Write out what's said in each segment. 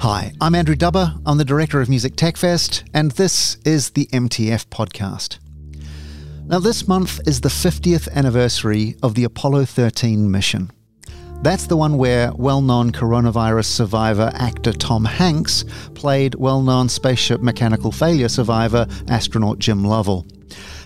Hi, I'm Andrew Dubber. I'm the director of Music Tech Fest, and this is the MTF podcast. Now, this month is the 50th anniversary of the Apollo 13 mission. That's the one where well known coronavirus survivor actor Tom Hanks played well known spaceship mechanical failure survivor astronaut Jim Lovell.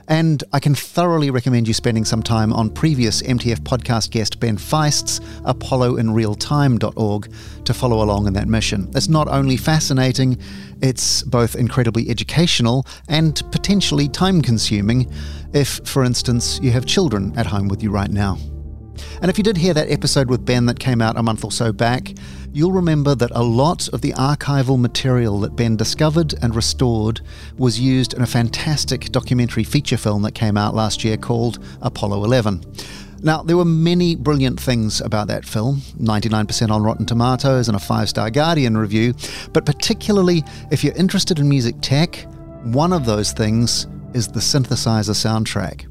And I can thoroughly recommend you spending some time on previous MTF podcast guest Ben Feist's ApolloInRealTime.org to follow along in that mission. It's not only fascinating, it's both incredibly educational and potentially time consuming if, for instance, you have children at home with you right now. And if you did hear that episode with Ben that came out a month or so back, you'll remember that a lot of the archival material that Ben discovered and restored was used in a fantastic documentary feature film that came out last year called Apollo 11. Now, there were many brilliant things about that film 99% on Rotten Tomatoes and a five star Guardian review, but particularly if you're interested in music tech, one of those things is the synthesizer soundtrack.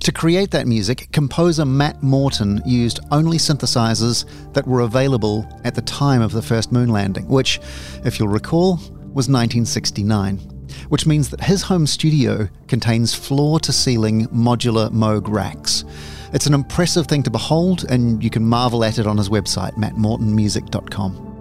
To create that music, composer Matt Morton used only synthesizers that were available at the time of the first moon landing, which, if you'll recall, was 1969. Which means that his home studio contains floor to ceiling modular Moog racks. It's an impressive thing to behold, and you can marvel at it on his website, mattmortonmusic.com.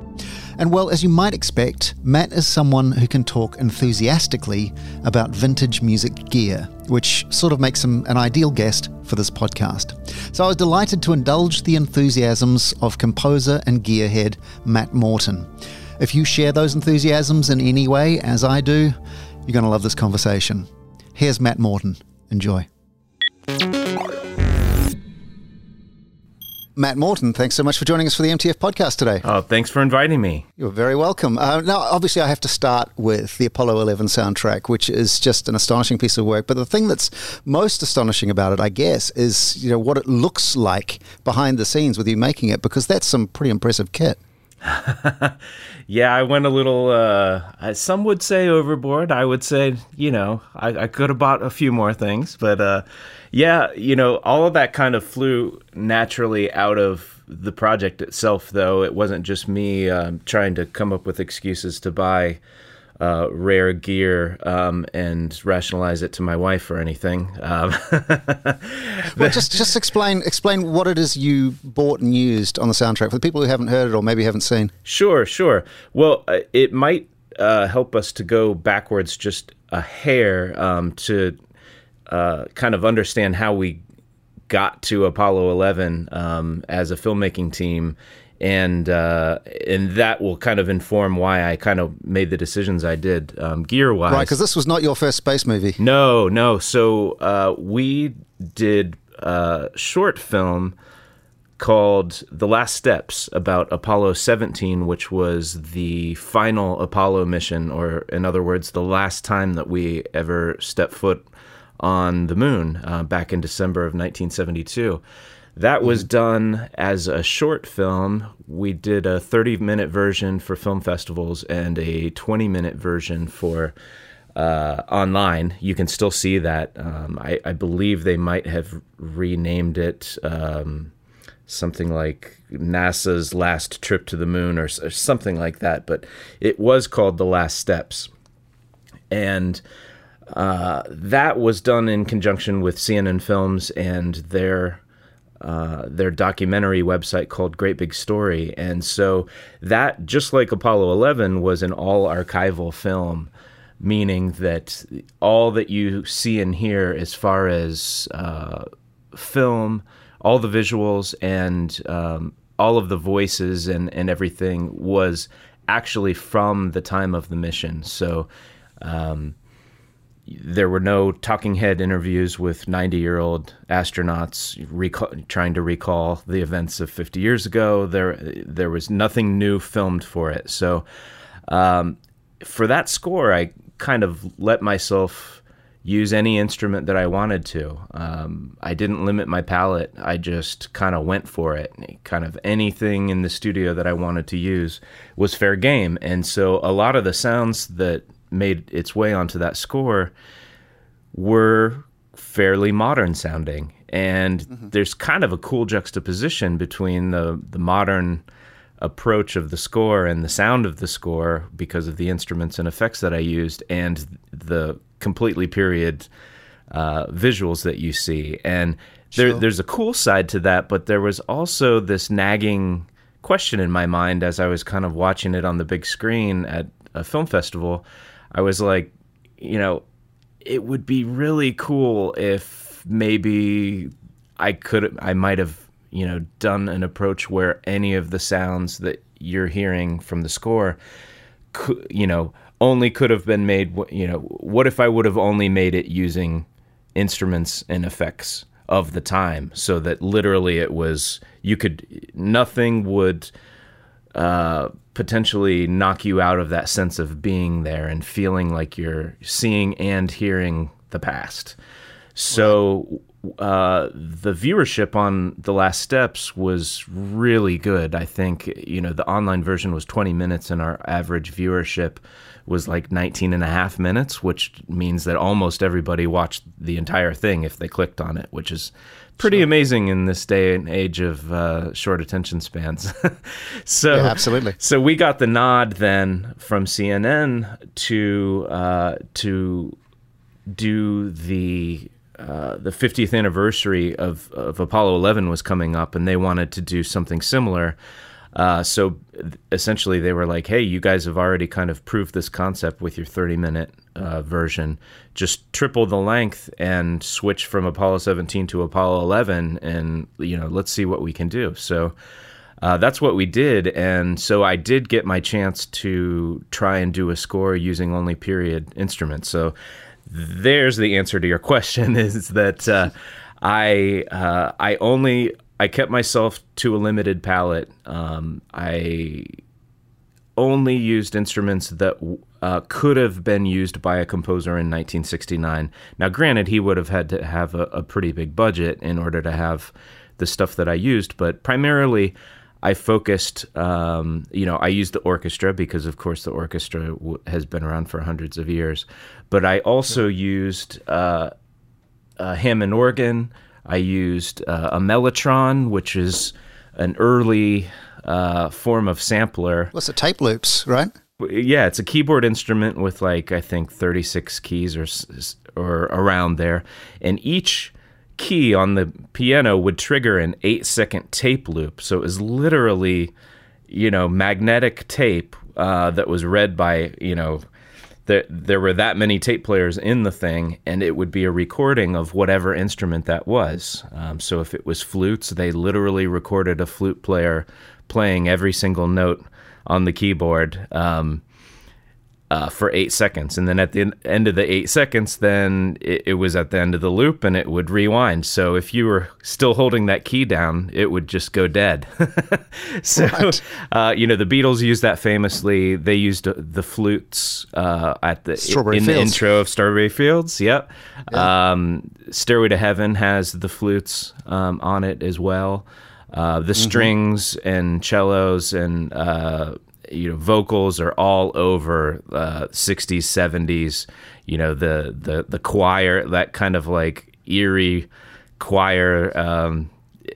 And well, as you might expect, Matt is someone who can talk enthusiastically about vintage music gear, which sort of makes him an ideal guest for this podcast. So I was delighted to indulge the enthusiasms of composer and gearhead Matt Morton. If you share those enthusiasms in any way, as I do, you're going to love this conversation. Here's Matt Morton. Enjoy. Matt Morton, thanks so much for joining us for the MTF podcast today. Oh, thanks for inviting me. You're very welcome. Uh, now, obviously, I have to start with the Apollo 11 soundtrack, which is just an astonishing piece of work. But the thing that's most astonishing about it, I guess, is you know what it looks like behind the scenes with you making it, because that's some pretty impressive kit. yeah, I went a little. Uh, some would say overboard. I would say, you know, I, I could have bought a few more things, but. Uh, yeah, you know, all of that kind of flew naturally out of the project itself, though. It wasn't just me um, trying to come up with excuses to buy uh, rare gear um, and rationalize it to my wife or anything. Um, well, just just explain explain what it is you bought and used on the soundtrack for the people who haven't heard it or maybe haven't seen. Sure, sure. Well, uh, it might uh, help us to go backwards just a hair um, to uh, kind of understand how we got to Apollo 11 um, as a filmmaking team. And uh, and that will kind of inform why I kind of made the decisions I did um, gear wise. Right, because this was not your first space movie. No, no. So uh, we did a short film called The Last Steps about Apollo 17, which was the final Apollo mission, or in other words, the last time that we ever stepped foot on the moon uh, back in December of 1972. That was mm-hmm. done as a short film. We did a 30 minute version for film festivals and a 20 minute version for uh, online. You can still see that. Um, I, I, believe they might have renamed it um, something like NASA's Last Trip to the Moon or, or, something like that, but it was called The Last Steps. And uh, that was done in conjunction with CNN Films and their uh, their documentary website called Great Big Story, and so that just like Apollo 11 was an all archival film, meaning that all that you see and hear as far as uh, film, all the visuals and um, all of the voices and and everything was actually from the time of the mission. So. Um, there were no talking head interviews with 90 year old astronauts trying to recall the events of 50 years ago. There, there was nothing new filmed for it. So, um, for that score, I kind of let myself use any instrument that I wanted to. Um, I didn't limit my palette. I just kind of went for it. Kind of anything in the studio that I wanted to use was fair game. And so a lot of the sounds that made its way onto that score were fairly modern sounding. And mm-hmm. there's kind of a cool juxtaposition between the, the modern approach of the score and the sound of the score because of the instruments and effects that I used and the completely period uh, visuals that you see. And there, sure. there's a cool side to that, but there was also this nagging question in my mind as I was kind of watching it on the big screen at a film festival. I was like, you know, it would be really cool if maybe I could, I might have you know, done an approach where any of the sounds that you're hearing from the score, could, you know, only could have been made. You know, what if I would have only made it using instruments and effects of the time, so that literally it was you could nothing would uh, potentially knock you out of that sense of being there and feeling like you're seeing and hearing the past. So uh, the viewership on the last steps was really good. I think, you know, the online version was 20 minutes and our average viewership was like 19 and a half minutes, which means that almost everybody watched the entire thing if they clicked on it, which is pretty sure. amazing in this day and age of uh, short attention spans. so yeah, absolutely. So we got the nod then from CNN to uh, to do the uh, the 50th anniversary of, of Apollo 11 was coming up, and they wanted to do something similar. Uh, so essentially, they were like, "Hey, you guys have already kind of proved this concept with your 30-minute uh, version. Just triple the length and switch from Apollo 17 to Apollo 11, and you know, let's see what we can do." So. Uh, that's what we did, and so I did get my chance to try and do a score using only period instruments. So there's the answer to your question is that uh, I uh, I only I kept myself to a limited palette. Um, I only used instruments that uh, could have been used by a composer in 1969. Now, granted, he would have had to have a, a pretty big budget in order to have the stuff that I used, but primarily I focused, um, you know, I used the orchestra because, of course, the orchestra w- has been around for hundreds of years. But I also yeah. used uh, a Hammond organ. I used uh, a mellotron, which is an early uh, form of sampler. What's the tape loops, right? Yeah, it's a keyboard instrument with like I think 36 keys or or around there, and each key on the piano would trigger an eight second tape loop. So it was literally, you know, magnetic tape uh, that was read by, you know, there, there were that many tape players in the thing, and it would be a recording of whatever instrument that was. Um, so if it was flutes, they literally recorded a flute player playing every single note on the keyboard. Um, uh, for eight seconds. And then at the end of the eight seconds, then it, it, was at the end of the loop and it would rewind. So if you were still holding that key down, it would just go dead. so, uh, you know, the Beatles used that famously. They used the flutes uh, at the Strawberry in Fields. the intro of Strawberry Fields. Yep. Yeah. Um, Stairway to Heaven has the flutes um, on it as well. Uh, the mm-hmm. strings and cellos and uh, you know vocals are all over uh, 60s 70s you know the the the choir that kind of like eerie choir um,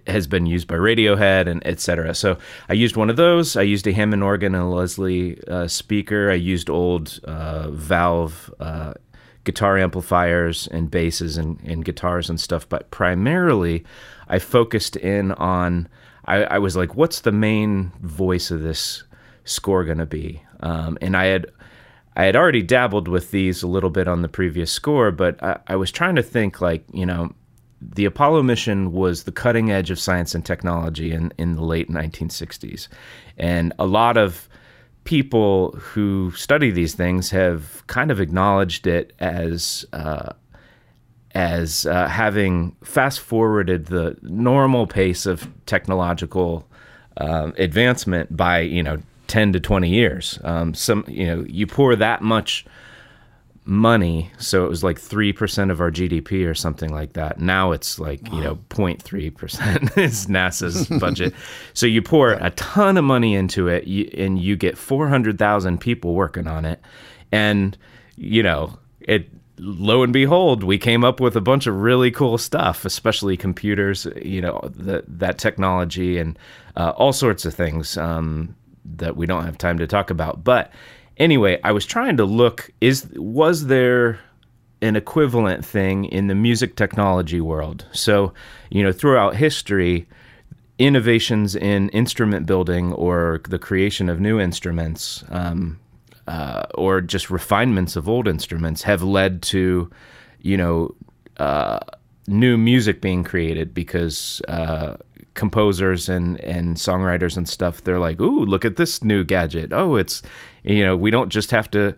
has been used by Radiohead and etc. So I used one of those. I used a Hammond organ and a Leslie uh, speaker. I used old uh, valve uh, guitar amplifiers and basses and, and, guitars and stuff. But primarily, I focused in on. I, I was like, what's the main voice of this score going to be? Um, and I had I had already dabbled with these a little bit on the previous score, but I, I, was trying to think like you know, the Apollo mission was the cutting edge of science and technology in in the late 1960s, and a lot of people who study these things have kind of acknowledged it as uh, as uh, having fast forwarded the normal pace of technological uh, advancement by you know 10 to 20 years. Um, some, you know, you pour that much money, so it was like 3% of our GDP or something like that. Now it's like, wow. you know, 0.3% is NASA's budget. so you pour a ton of money into it and you get 400,000 people working on it. And, you know, it lo and behold, we came up with a bunch of really cool stuff, especially computers, you know, the, that technology and uh, all sorts of things um, that we don't have time to talk about. But anyway, I was trying to look is was there an equivalent thing in the music technology world? So, you know, throughout history, innovations in instrument building or the creation of new instruments um, uh, or just refinements of old instruments have led to, you know, uh, new music being created because uh, composers and, and songwriters and stuff, they're like, ooh, look at this new gadget. Oh, it's, you know, we don't just have to,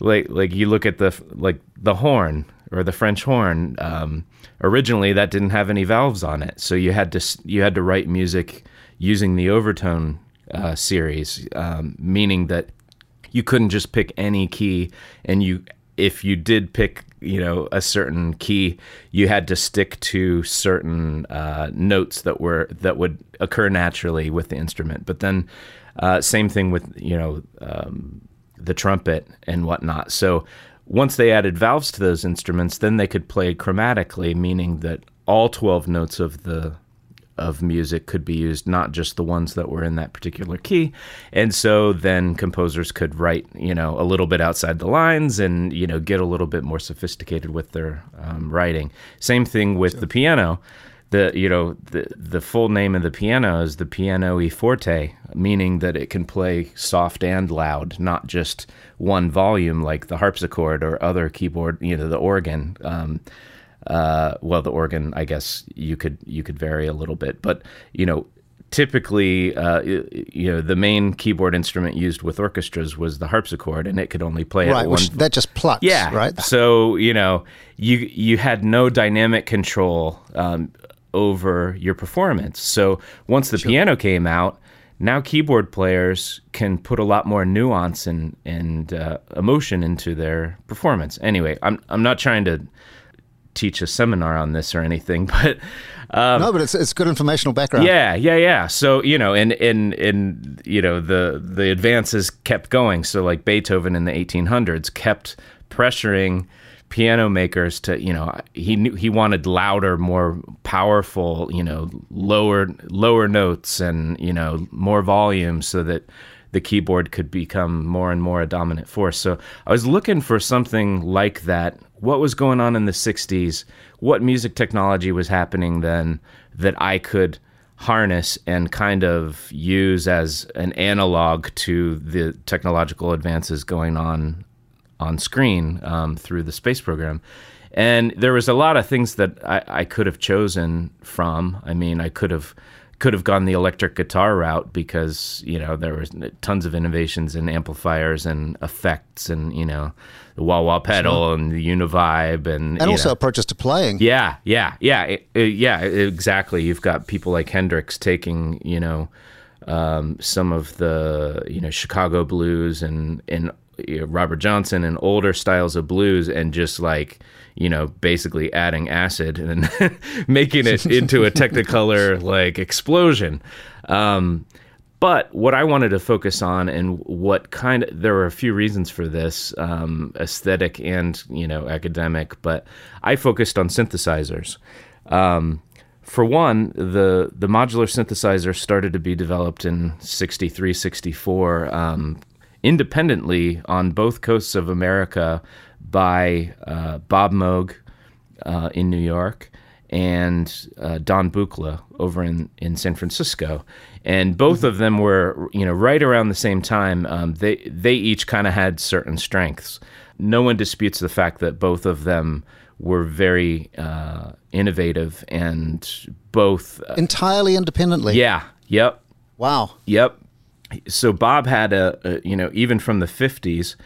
like, like you look at the, like the horn or the French horn. Um, originally, that didn't have any valves on it, so you had to you had to write music using the overtone uh, series, um, meaning that you couldn't just pick any key, and you if you did pick you know a certain key, you had to stick to certain uh, notes that were that would occur naturally with the instrument. But then, uh, same thing with you know um, the trumpet and whatnot. So once they added valves to those instruments, then they could play chromatically, meaning that all 12 notes of the of music could be used, not just the ones that were in that particular key. And so then composers could write, you know, a little bit outside the lines and, you know, get a little bit more sophisticated with their um, writing. Same thing with sure. the piano the you know the the full name of the piano is the piano e forte, meaning that it can play soft and loud, not just one volume like the harpsichord or other keyboard. You know, the organ. Um, uh, well, the organ, I guess you could you could vary a little bit, but you know, typically, uh, you know, the main keyboard instrument used with orchestras was the harpsichord, and it could only play right, one. that just plucks. Yeah, right. So you know, you you had no dynamic control um, over your performance. So once the sure. piano came out, now keyboard players can put a lot more nuance and and uh, emotion into their performance. Anyway, I'm I'm not trying to teach a seminar on this or anything, but um, no, but it's it's good informational background. Yeah, yeah, yeah. So you know, and and and you know the the advances kept going. So like Beethoven in the 1800s kept pressuring piano makers to you know he knew he wanted louder more powerful you know lower lower notes and you know more volume so that the keyboard could become more and more a dominant force so i was looking for something like that what was going on in the 60s what music technology was happening then that i could harness and kind of use as an analog to the technological advances going on on screen um, through the space program. And there was a lot of things that I, I could have chosen from. I mean, I could have could have gone the electric guitar route because you know there was tons of innovations in amplifiers and effects and you know the wah wah pedal sure. and the univibe and and also know. approaches to playing. Yeah, yeah, yeah, it, it, yeah. Exactly. You've got people like Hendrix taking you know um, some of the you know Chicago blues and and you know, Robert Johnson and older styles of blues and just like you know basically adding acid and making it into a technicolor like explosion. Um, but what I wanted to focus on and what kind of there were a few reasons for this um, aesthetic and you know academic but I focused on synthesizers. Um, for one, the the modular synthesizer started to be developed in 63, 64, um, independently on both coasts of America by uh, Bob Moog uh, in New York and uh, Don Buchla over in, in San Francisco. And both mm-hmm. of them were, you know, right around the same time. Um, they they each kind of had certain strengths. No one disputes the fact that both of them were very uh, innovative and both uh, entirely independently. Yeah. Yep. Wow. Yep so Bob had a, a, you know even from the 50s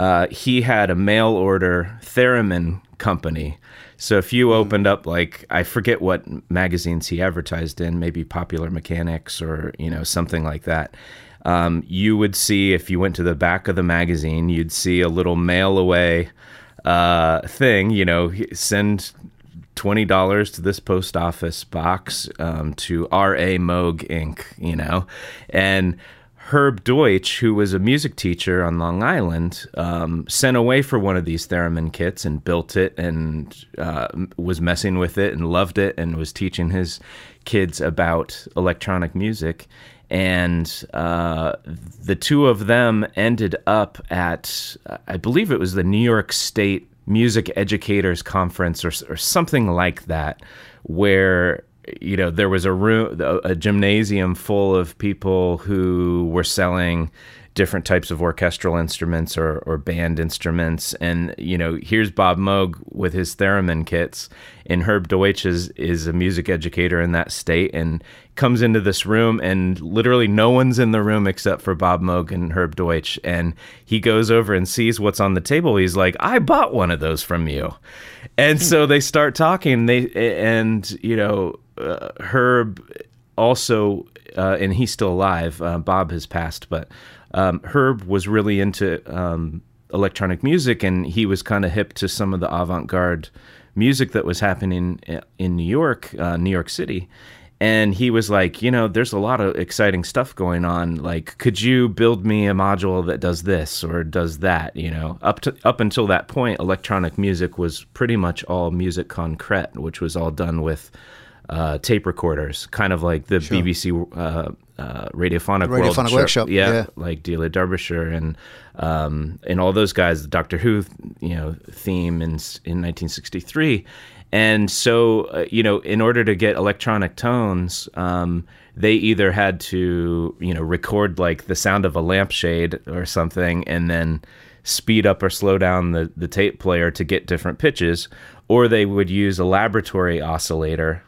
uh, he had a mail order theremin company so if you hmm. opened up like I forget what magazines he advertised in maybe Popular Mechanics or you know something like that um, you would see if you went to the back of the magazine you'd see a little mail away uh, thing you know send twenty dollars to this post office box um, to R. A. Moog Inc. You know, and Herb Deutsch, who was a music teacher on Long Island, um, sent away for one of these theremin kits and built it and uh, was messing with it and loved it and was teaching his kids about electronic music. And uh, the two of them ended up at, I believe it was the New York State Music Educators Conference or, or something like that, where you know there was a room a gymnasium full of people who were selling different types of orchestral instruments or, or band instruments. And you know here's bob moog with his theremin kits and herb deutsch is, is a music educator in that state and comes into this room and literally no one's in the room except for bob moog and herb deutsch. And he goes over and sees what's on the table. He's like i bought one of those from you. And hmm. so they start talking they and you know uh, Herb also, uh, and he's still alive. Uh, Bob has passed, but um, Herb was really into um, electronic music, and he was kind of hip to some of the avant-garde music that was happening in New York, uh, New York City. And he was like, you know, there's a lot of exciting stuff going on. Like, could you build me a module that does this or does that? You know, up to up until that point, electronic music was pretty much all music concrète, which was all done with uh, tape recorders, kind of like the sure. BBC uh, uh, radiophonic, radiophonic world workshop, yeah, yeah, like Delia Derbyshire and um, and all those guys, the Doctor Who, you know, theme in in 1963, and so uh, you know, in order to get electronic tones. Um, they either had to, you know, record like the sound of a lampshade or something, and then speed up or slow down the, the tape player to get different pitches, or they would use a laboratory oscillator,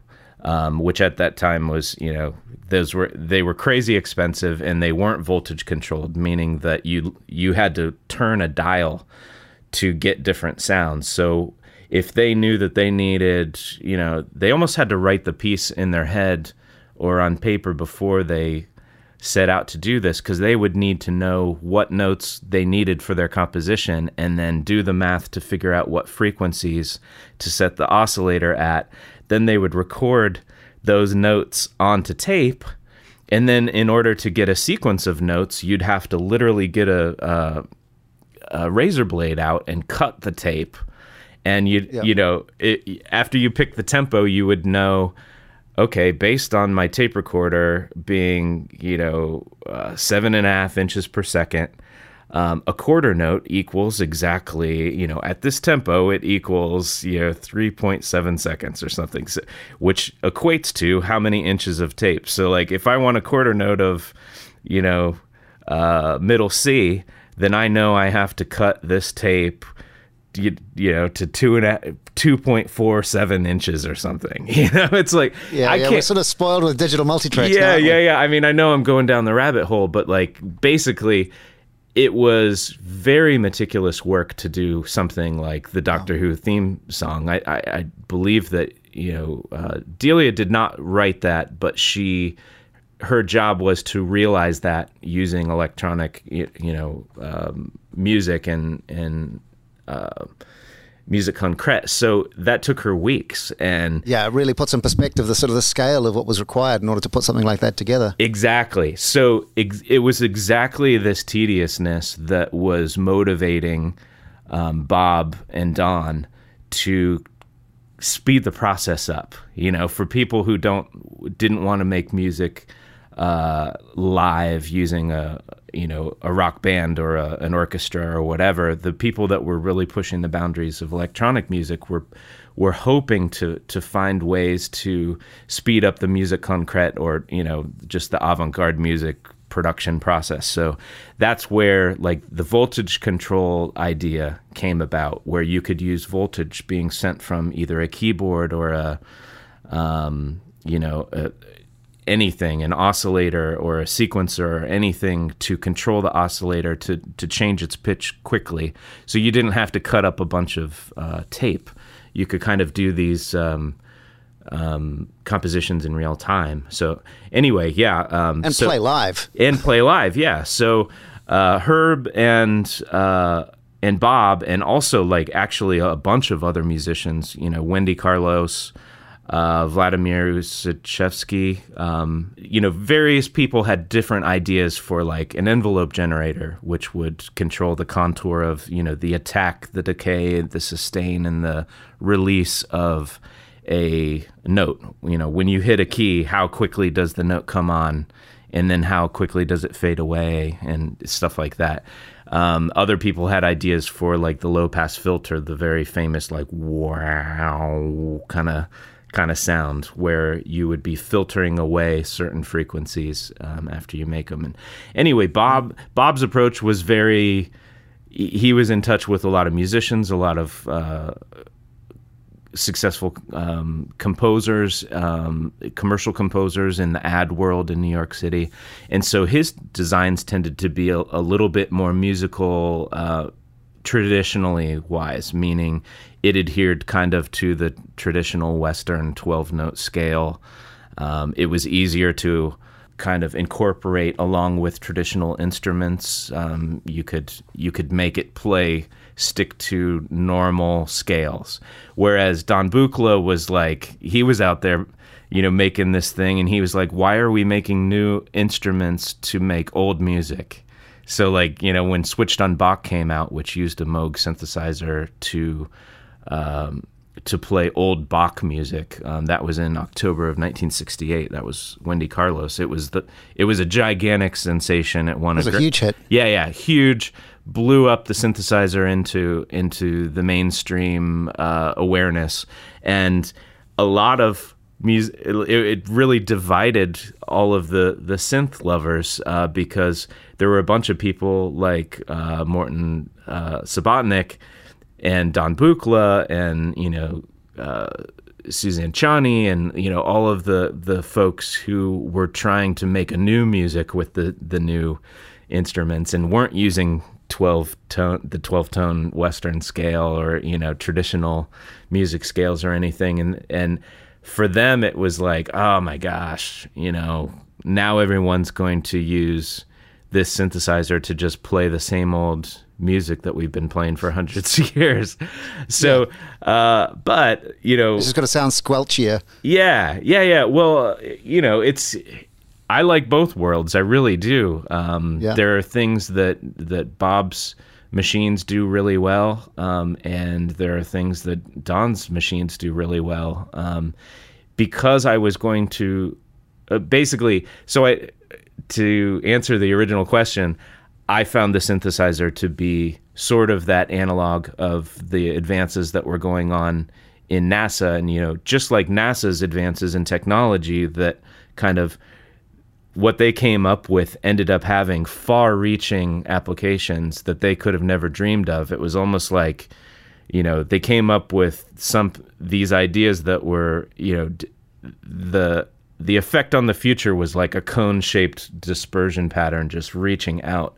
um, which at that time was you know those were they were crazy expensive and they weren't voltage controlled, meaning that you you had to turn a dial to get different sounds. So if they knew that they needed, you know, they almost had to write the piece in their head or on paper before they set out to do this because they would need to know what notes they needed for their composition and then do the math to figure out what frequencies to set the oscillator at then they would record those notes onto tape. And then, in order to get a sequence of notes, you'd have to literally get a, a, a razor blade out and cut the tape. And you, yep. you know, it, after you pick the tempo, you would know, okay, based on my tape recorder being, you know, uh, seven and a half inches per second, um, a quarter note equals exactly, you know, at this tempo, it equals, you know, 3.7 seconds or something, so, which equates to how many inches of tape. So, like, if I want a quarter note of, you know, uh, middle C, then I know I have to cut this tape, you, you know, to two and a, 2.47 inches or something. You know, it's like, yeah, I yeah, can't, we're sort of spoiled with digital multitracks. Yeah, yeah, yeah. I mean, I know I'm going down the rabbit hole, but like, basically, it was very meticulous work to do something like the Doctor Who theme song. I, I, I believe that you know uh, Delia did not write that, but she her job was to realize that using electronic you, you know um, music and and uh, musique concrète. So that took her weeks, and yeah, it really puts in perspective the sort of the scale of what was required in order to put something like that together. Exactly. So ex- it was exactly this tediousness that was motivating um, Bob and Don to speed the process up. You know, for people who don't didn't want to make music uh, live using a you know a rock band or a, an orchestra or whatever. The people that were really pushing the boundaries of electronic music were were hoping to to find ways to speed up the musique concrète or you know just the avant-garde music production process. So that's where like the voltage control idea came about, where you could use voltage being sent from either a keyboard or a um, you know a, anything, an oscillator or a sequencer or anything to control the oscillator to, to change its pitch quickly. So you didn't have to cut up a bunch of uh, tape. You could kind of do these um, um, compositions in real time. So anyway, yeah. Um, and so, play live. And play live, yeah. So uh, Herb and uh, and Bob, and also like actually a bunch of other musicians. You know, Wendy Carlos. Uh, Vladimir Ussachevsky. Um, you know, various people had different ideas for like an envelope generator, which would control the contour of you know the attack, the decay, the sustain, and the release of a note. You know, when you hit a key, how quickly does the note come on, and then how quickly does it fade away, and stuff like that. Um, other people had ideas for like the low pass filter, the very famous like wow kind of kind of sound where you would be filtering away certain frequencies um, after you make them. And anyway, Bob Bob's approach was very. He was in touch with a lot of musicians, a lot of uh, successful um, composers, um, commercial composers in the ad world in New York City, and so his designs tended to be a, a little bit more musical. Uh, traditionally wise, meaning it adhered kind of to the traditional Western 12 note scale. Um, it was easier to kind of incorporate along with traditional instruments. Um, you could you could make it play stick to normal scales, whereas Don Buchla was like he was out there, you know, making this thing, and he was like, why are we making new instruments to make old music? So like you know when Switched on Bach came out, which used a Moog synthesizer to um, to play old Bach music. Um, that was in October of 1968. That was Wendy Carlos. It was the it was a gigantic sensation at one. It was a huge hit. Yeah, yeah, huge. Blew up the synthesizer into into the mainstream uh, awareness, and a lot of It, it, really divided all of the the synth lovers uh, because there were a bunch of people like uh, Morton uh, Subotnick and Don Buchla and you know uh, Suzanne Ciani and you know all of the the folks who were trying to make a new music with the the new instruments and weren't using 12 tone the 12 tone western scale or you know traditional music scales or anything. And and for them it was like oh my gosh you know now everyone's going to use this synthesizer to just play the same old music that we've been playing for hundreds of years. So, yeah. uh, but you know, this is going to sound squelchier. Yeah, yeah, yeah. Well, you know, it's. I like both worlds. I really do. Um, yeah. There are things that that Bob's machines do really well, um, and there are things that Don's machines do really well. Um, because I was going to uh, basically, so I to answer the original question, I found the synthesizer to be sort of that analog of the advances that were going on in NASA. And, you know, just like NASA's advances in technology, that kind of what they came up with ended up having far reaching applications that they could have never dreamed of. It was almost like, you know, they came up with some these ideas that were, you know, the the effect on the future was like a cone shaped dispersion pattern just reaching out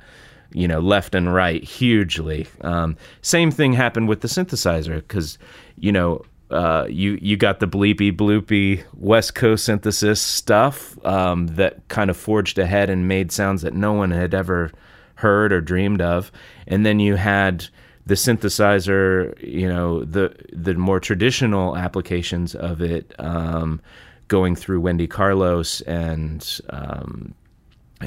you know left and right hugely um, same thing happened with the synthesizer because you know uh, you you got the bleepy bloopy West Coast synthesis stuff um, that kind of forged ahead and made sounds that no one had ever heard or dreamed of, and then you had the synthesizer, you know, the the more traditional applications of it, um, going through Wendy Carlos and um,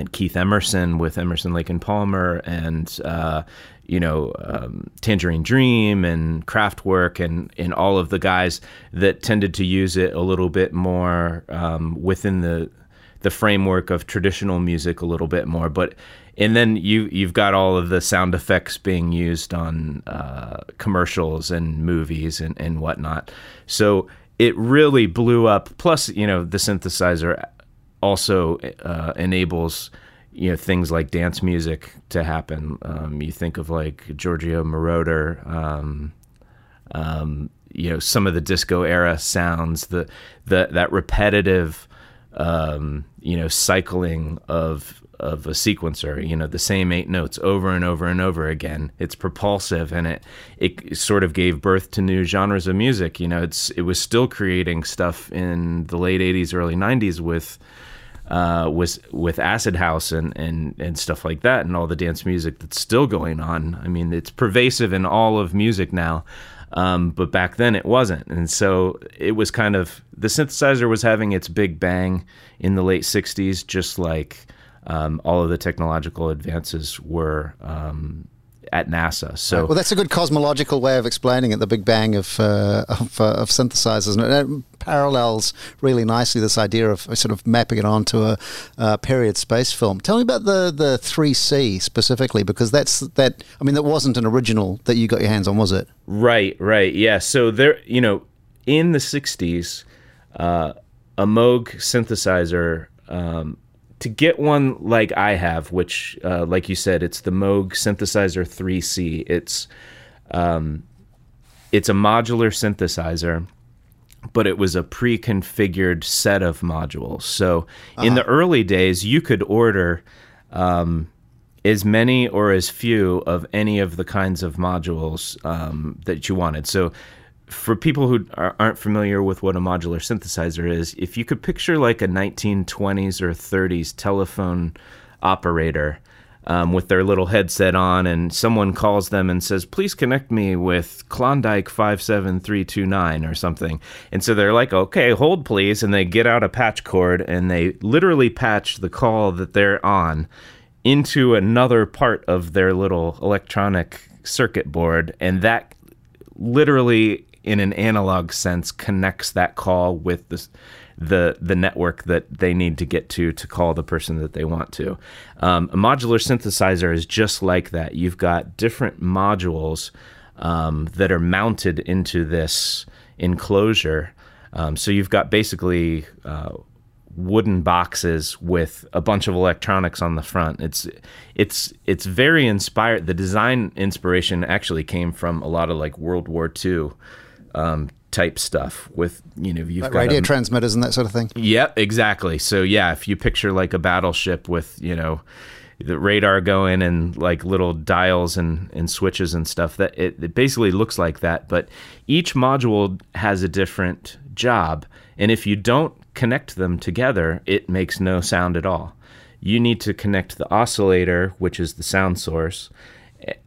and Keith Emerson with Emerson Lake and Palmer and uh, you know um, Tangerine Dream and Kraftwerk and and all of the guys that tended to use it a little bit more um, within the the framework of traditional music a little bit more, but and then you you've got all of the sound effects being used on uh, commercials and movies and and whatnot. So it really blew up. Plus, you know, the synthesizer also uh, enables you know things like dance music to happen. Um, you think of like Giorgio Moroder, um, um, you know, some of the disco era sounds, the the that repetitive, um, you know, cycling of of a sequencer, you know, the same eight notes over and over and over again. It's propulsive and it it sort of gave birth to new genres of music. You know, it's it was still creating stuff in the late 80s, early 90s with uh, with with acid house and, and and stuff like that, and all the dance music that's still going on. I mean, it's pervasive in all of music now. Um, but back then it wasn't. And so it was kind of the synthesizer was having its big bang in the late 60s, just like um, all of the technological advances were um, at NASA. So, well, that's a good cosmological way of explaining it. The Big Bang of of, uh, of, synthesizers, and it parallels really nicely this idea of sort of mapping it onto a, a period space film. Tell me about the the three C specifically, because that's that. I mean, that wasn't an original that you got your hands on, was it? Right, right, yeah. So there, you know, in the '60s, uh, a Moog synthesizer. Um, to get one like I have, which, uh, like you said, it's the Moog Synthesizer 3C. It's um, it's a modular synthesizer, but it was a pre-configured set of modules. So uh-huh. in the early days, you could order um, as many or as few of any of the kinds of modules um, that you wanted. So for people who aren't familiar with what a modular synthesizer is, if you could picture like a 1920s or 30s telephone operator um, with their little headset on, and someone calls them and says, Please connect me with Klondike 57329 or something. And so they're like, Okay, hold please. And they get out a patch cord and they literally patch the call that they're on into another part of their little electronic circuit board. And that literally in an analog sense connects that call with the the the network that they need to get to to call the person that they want to. Um, a modular synthesizer is just like that. You've got different modules um, that are mounted into this enclosure. Um, so you've got basically uh, wooden boxes with a bunch of electronics on the front. It's it's it's very inspired. The design inspiration actually came from a lot of like World War II um, type stuff with you know you've like got radio a, transmitters and that sort of thing. Yep, exactly. So yeah, if you picture like a battleship with you know the radar going and like little dials and, and switches and stuff that it, it basically looks like that but each module has a different job and if you don't connect them together it makes no sound at all you need to connect the oscillator which is the sound source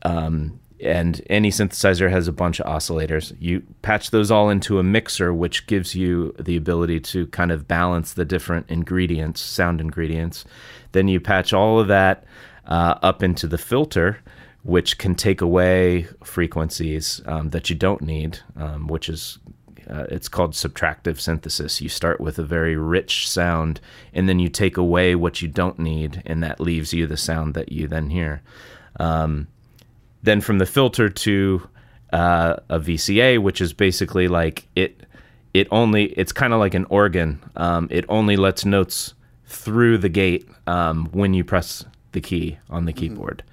um, and any synthesizer has a bunch of oscillators. You patch those all into a mixer, which gives you the ability to kind of balance the different ingredients, sound ingredients. Then you patch all of that uh, up into the filter, which can take away frequencies um, that you don't need, um, which is uh, it's called subtractive synthesis. You start with a very rich sound, and then you take away what you don't need, and that leaves you the sound that you then hear. Um, then from the filter to uh, a VCA, which is basically like it. It only it's kind of like an organ. Um, it only lets notes through the gate um, when you press the key on the mm-hmm. keyboard.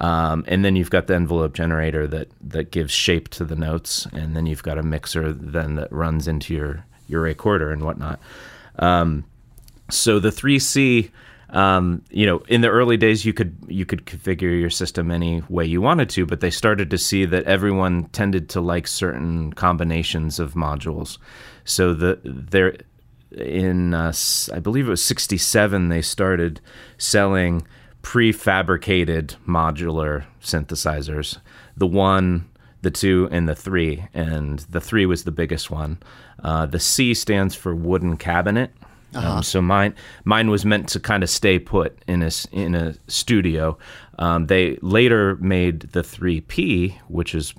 Um, and then you've got the envelope generator that that gives shape to the notes, and then you've got a mixer then that runs into your your recorder and whatnot. Um, so the 3C um, you know, in the early days, you could you could configure your system any way you wanted to, but they started to see that everyone tended to like certain combinations of modules. So the there in uh, I believe it was '67 they started selling prefabricated modular synthesizers. The one, the two, and the three, and the three was the biggest one. Uh, the C stands for wooden cabinet uh-huh. Um, so mine mine was meant to kind of stay put in a in a studio. Um, they later made the 3P, which is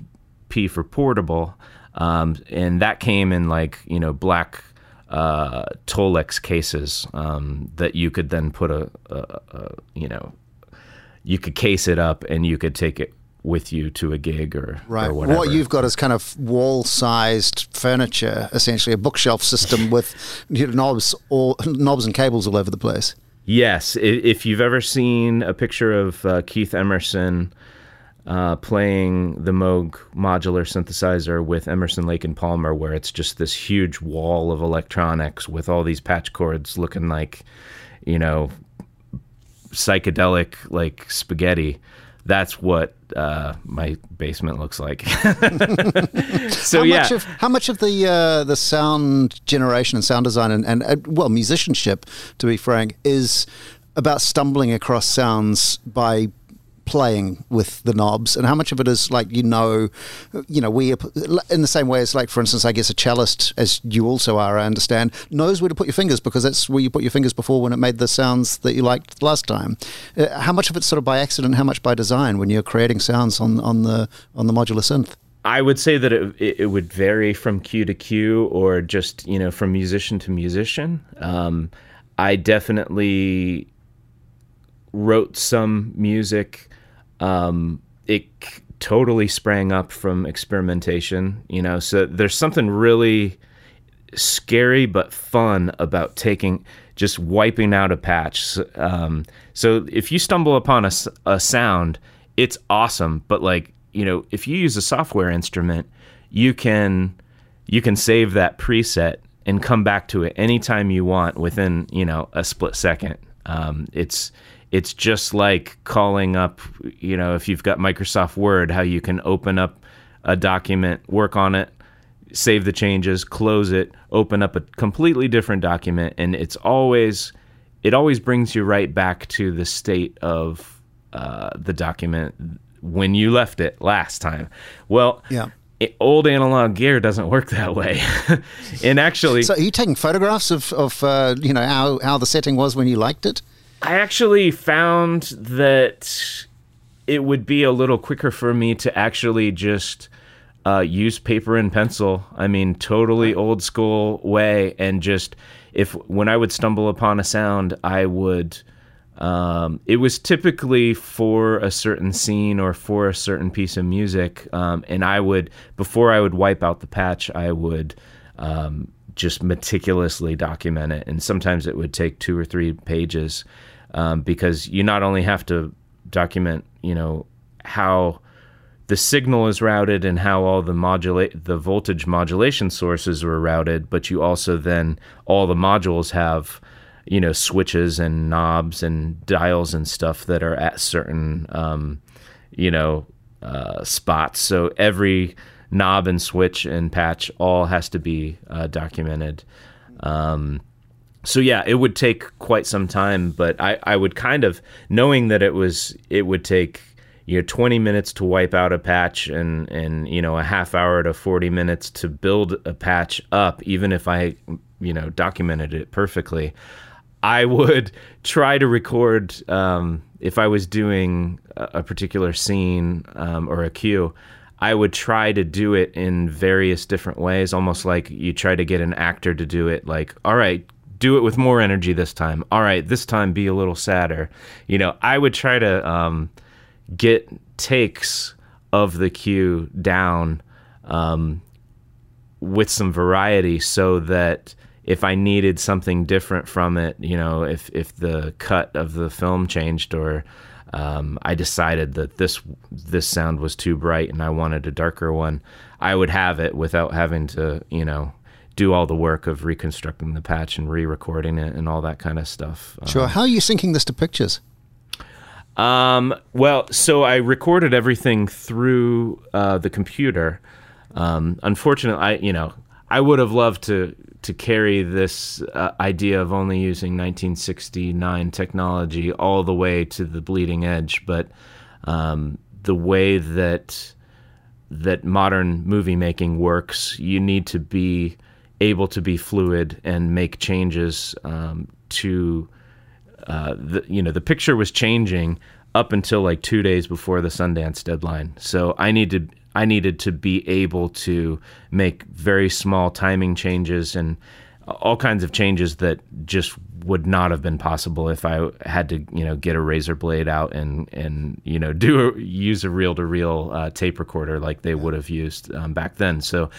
P for portable, um, and that came in like you know black uh, Tolex cases um, that you could then put a, a, a you know you could case it up and you could take it with you to a gig or, right. Or whatever. What you've got is kind of wall-sized furniture, essentially a bookshelf system with you know, knobs, all, knobs and cables all over the place. Yes, if you've ever seen a picture of uh, Keith Emerson uh, playing the Moog modular synthesizer with Emerson Lake and Palmer, where it's just this huge wall of electronics with all these patch cords looking like, you know, psychedelic like spaghetti that's what uh, my basement looks like. so how yeah, much of, how much of the uh, the sound generation and sound design and, and uh, well musicianship, to be frank, is about stumbling across sounds by playing with the knobs, and how much of it is like you know, you know, we in the same way as like, for instance, I guess a cellist, as you also are, I understand, knows where to put your fingers because that's where you put your fingers before when it made the sounds that you liked last time. Uh, how much of it's sort of by accident, how much by design when you're creating sounds on on the on the modular synth? I would say that it, it, would vary from cue to cue or just, you know, from musician to musician. Um, I definitely wrote some music. Um, it totally sprang up from experimentation, you know, so there's something really scary but fun about taking just wiping out a patch. Um, so if you stumble upon a, a sound, it's awesome, but like you know, if you use a software instrument, you can you can save that preset and come back to it anytime you want within you know a split second. Um, it's it's just like calling up, you know, if you've got Microsoft Word, how you can open up a document, work on it, save the changes, close it, open up a completely different document, and it's always it always brings you right back to the state of uh, the document when you left it last time. Well, yeah. It, old analog gear doesn't work that way. and actually, so are you taking photographs of, of uh, you know how, how the setting was when you liked it? I actually found that it would be a little quicker for me to actually just uh, use paper and pencil. I mean, totally old school way, and just if when I would stumble upon a sound, I would um, it was typically for a certain scene or for a certain piece of music, um, and I would before I would wipe out the patch, I would um, just meticulously document it, and sometimes it would take two or three pages um, because you not only have to document, you know, how the signal is routed and how all the modulate the voltage modulation sources were routed, but you also then all the modules have you know switches and knobs and dials and stuff that are at certain um, you know uh, spots. So every knob and switch and patch all has to be uh, documented. Um, so yeah, it would take quite some time, but I, I would kind of knowing that it was it would take you know 20 minutes to wipe out a patch and and you know a half hour to 40 minutes to build a patch up even if I you know documented it perfectly I would try to record um, if I was doing a, particular scene um, or a cue. I would try to do it in various different ways, almost like you try to get an actor to do it. Like, all right, do it with more energy this time. All right, this time be a little sadder. You know, I would try to um, get takes of the cue down um, with some variety so that if I needed something different from it, you know, if if the cut of the film changed or um, I decided that this this sound was too bright and I wanted a darker one, I would have it without having to, you know, do all the work of reconstructing the patch and re-recording it and all that kind of stuff. Sure. Um, How are you syncing this to pictures? Um, well, so I recorded everything through uh, the computer. Um, unfortunately, I you know I would have loved to to carry this uh, idea of only using 1969 technology all the way to the bleeding edge, but um, the way that that modern movie making works, you need to be able to be fluid and make changes um, to uh, the you know the picture was changing up until like two days before the Sundance deadline. So I need to I needed to be able to make very small timing changes and all kinds of changes that just would not have been possible if I had to, you know, get a razor blade out and and you know do a, use a reel to reel tape recorder like they would have used um, back then. So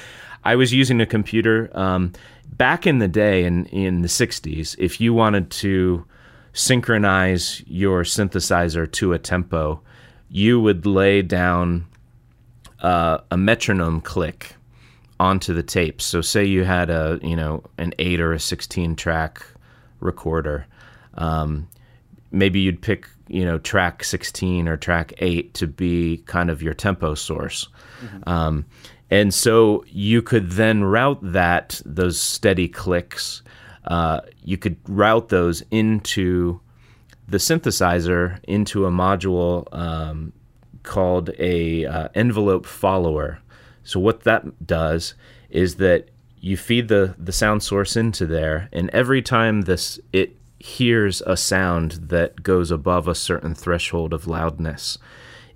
I was using a computer um, back in the day in in the '60s. If you wanted to synchronize your synthesizer to a tempo, you would lay down uh, a metronome click onto the tape. So say you had a you know an eight or a sixteen track recorder, um, maybe you'd pick you know track sixteen or track eight to be kind of your tempo source. Mm-hmm. Um, and so you could then route that those steady clicks. Uh, you could route those into the synthesizer into a module um, called a uh, envelope follower. So what that does is that you feed the the sound source into there, and every time this it hears a sound that goes above a certain threshold of loudness,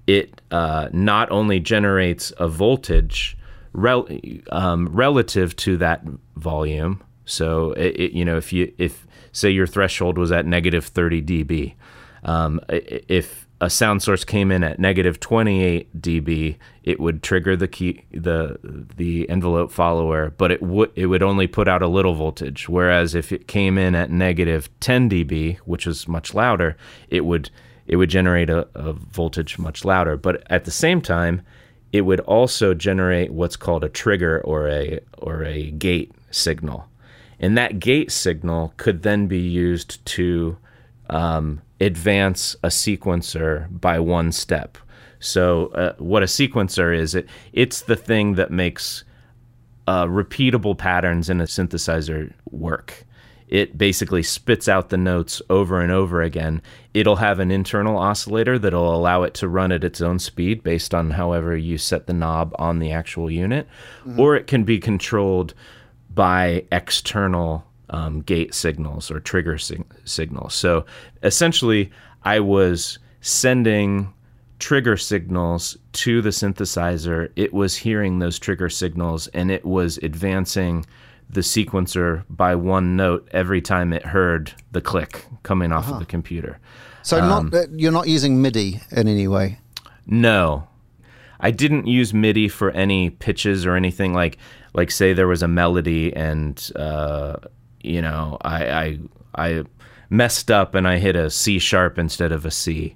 it uh, not only generates a voltage rel- um, relative to that volume. So it, it, you know if you if say your threshold was at negative 30 dB, um, if a sound source came in at negative 28 dB, it would trigger the key the the envelope follower, but it would it would only put out a little voltage. Whereas if it came in at negative 10 dB, which is much louder, it would it would generate a, a voltage much louder. But at the same time, it would also generate what's called a trigger or a or a gate signal, and that gate signal could then be used to um, advance a sequencer by one step. So, uh, what a sequencer is, it it's the thing that makes uh, repeatable patterns in a synthesizer work. It basically spits out the notes over and over again. It'll have an internal oscillator that'll allow it to run at its own speed based on however you set the knob on the actual unit, mm-hmm. or it can be controlled by external um, gate signals or trigger sig- signals. So essentially, I was sending trigger signals to the synthesizer. It was hearing those trigger signals and it was advancing the sequencer by one note every time it heard the click coming off uh-huh. of the computer. So um, not you're not using MIDI in any way. No, I didn't use MIDI for any pitches or anything like like say there was a melody and uh, you know, I, I, I messed up and I hit a C sharp instead of a C.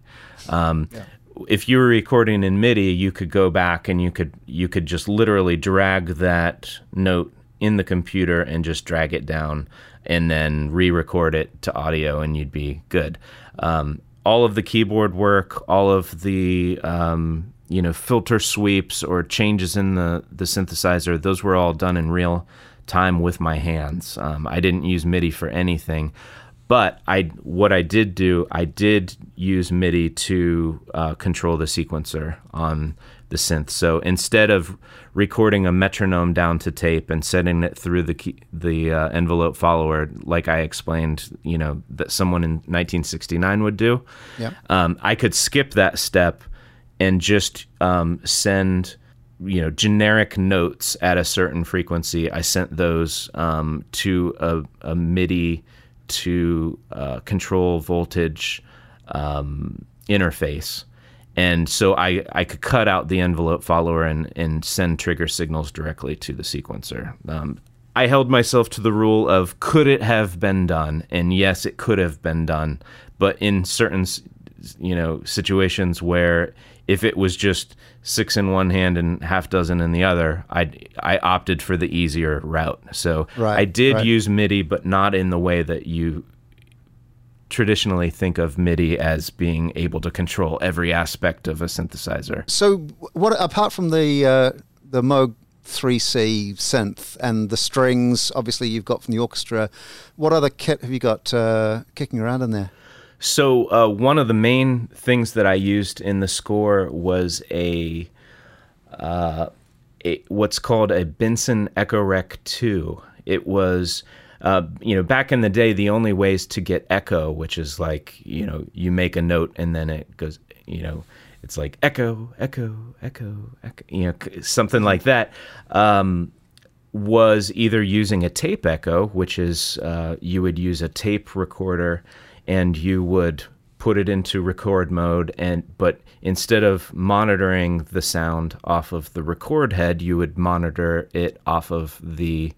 Um, yeah. If you were recording in MIDI, you could go back and you could you could just literally drag that note in the computer and just drag it down and then re-record it to audio and you'd be good. Um, all of the keyboard work, all of the um, you know filter sweeps or changes in the the synthesizer, those were all done in real time with my hands. Um, I didn't use MIDI for anything, but I what I did do, I did use MIDI to uh, control the sequencer on the synth. So instead of recording a metronome down to tape and sending it through the key, the uh, envelope follower, like I explained, you know that someone in 1969 would do, yeah. um, I could skip that step and just um, send you know generic notes at a certain frequency. I sent those um, to a, a, MIDI to uh, control voltage um, interface, and so I I could cut out the envelope follower and and send trigger signals directly to the sequencer. Um, I held myself to the rule of could it have been done, and yes, it could have been done, but in certain you know situations where if it was just six in one hand and half dozen in the other, I I opted for the easier route. So right, I did right. use MIDI, but not in the way that you traditionally think of MIDI as being able to control every aspect of a synthesizer. So, what apart from the uh, the Moog 3C synth and the strings, obviously you've got from the orchestra. What other kit have you got uh, kicking around in there? So uh, one of the main things that I used in the score was a, uh, a what's called a Binson Echorec 2. It was uh, you know, back in the day, the only ways to get echo, which is like, you know, you make a note and then it goes, you know, it's like echo, echo, echo, echo, you know, something like that, um, was either using a tape echo, which is uh, you would use a tape recorder and you would put it into record mode and but instead of monitoring the sound off of the record head you would monitor it off of the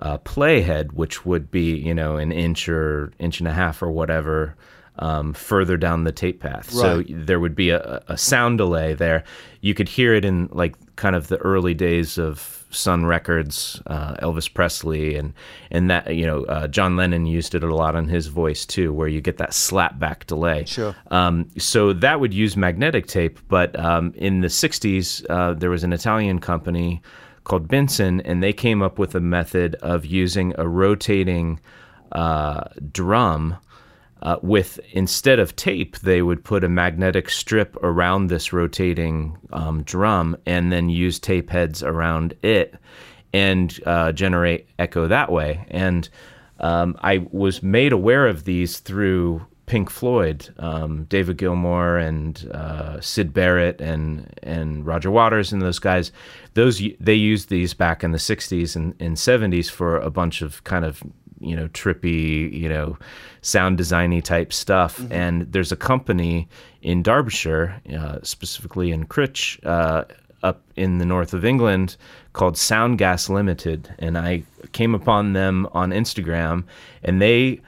uh, play head which would be you know an inch or inch and a half or whatever um, further down the tape path. Right. So there would be a, a, sound delay there. You could hear it in like kind of the early days of Sun Records, uh, Elvis Presley, and and that you know uh, John Lennon used it a lot on his voice too, where you get that slapback delay. Sure. Um, so that would use magnetic tape, but um, in the '60s uh, there was an Italian company called Binson, and they came up with a method of using a rotating uh, drum uh, with instead of tape, they would put a magnetic strip around this rotating um, drum and then use tape heads around it and uh, generate echo that way. And um, I was made aware of these through Pink Floyd, um, David Gilmour and uh, Syd Barrett and and Roger Waters and those guys. Those they used these back in the '60s and, and '70s for a bunch of kind of you know trippy you know sound designy type stuff mm-hmm. and there's a company in derbyshire uh, specifically in Crich uh, up in the north of england called soundgas limited and i came upon them on instagram and they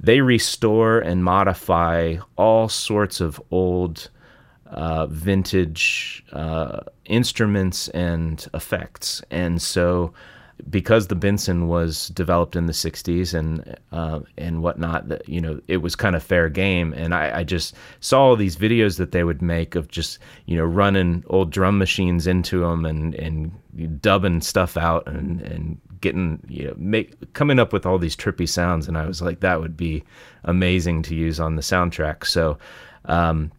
they restore and modify all sorts of old uh, vintage uh, instruments and effects and so because the Binson was developed in the '60s and uh, and whatnot, that you know it was kind of fair game. And I, I, just saw all these videos that they would make of just you know running old drum machines into them and and dubbing stuff out and and getting you know make coming up with all these trippy sounds. And I was like, that would be amazing to use on the soundtrack. So um,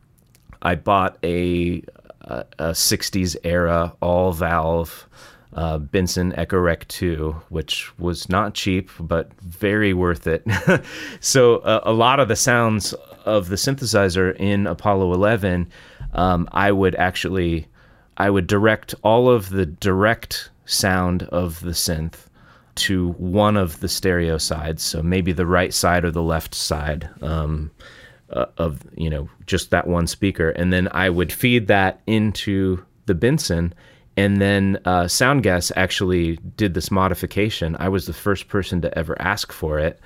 I bought a, a, a '60s era all valve uh, Binson Echorec 2, which was not cheap, but very worth it. so, uh, a lot of the sounds of the synthesizer in Apollo 11, um, I would actually, I would direct all of the direct sound of the synth to one of the stereo sides. So maybe the right side or the left side. Um, uh, of you know just that one speaker and then i would feed that into the Binson, and then uh, Soundgas actually did this modification. I was the first person to ever ask for it,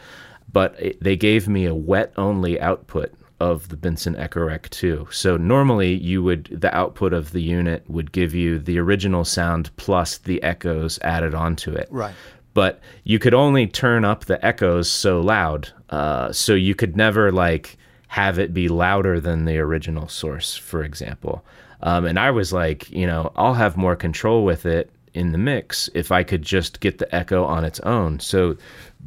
but it, they gave me a wet only output of the Binson Echorec 2. So normally you would the output of the unit would give you the original sound plus the echoes added onto it. Right. But you could only turn up the echoes so loud, uh, so you could never like have it be louder than the original source, for example. Um, and I was like, you know, I'll have more control with it in the mix if I could just get the echo on its own. So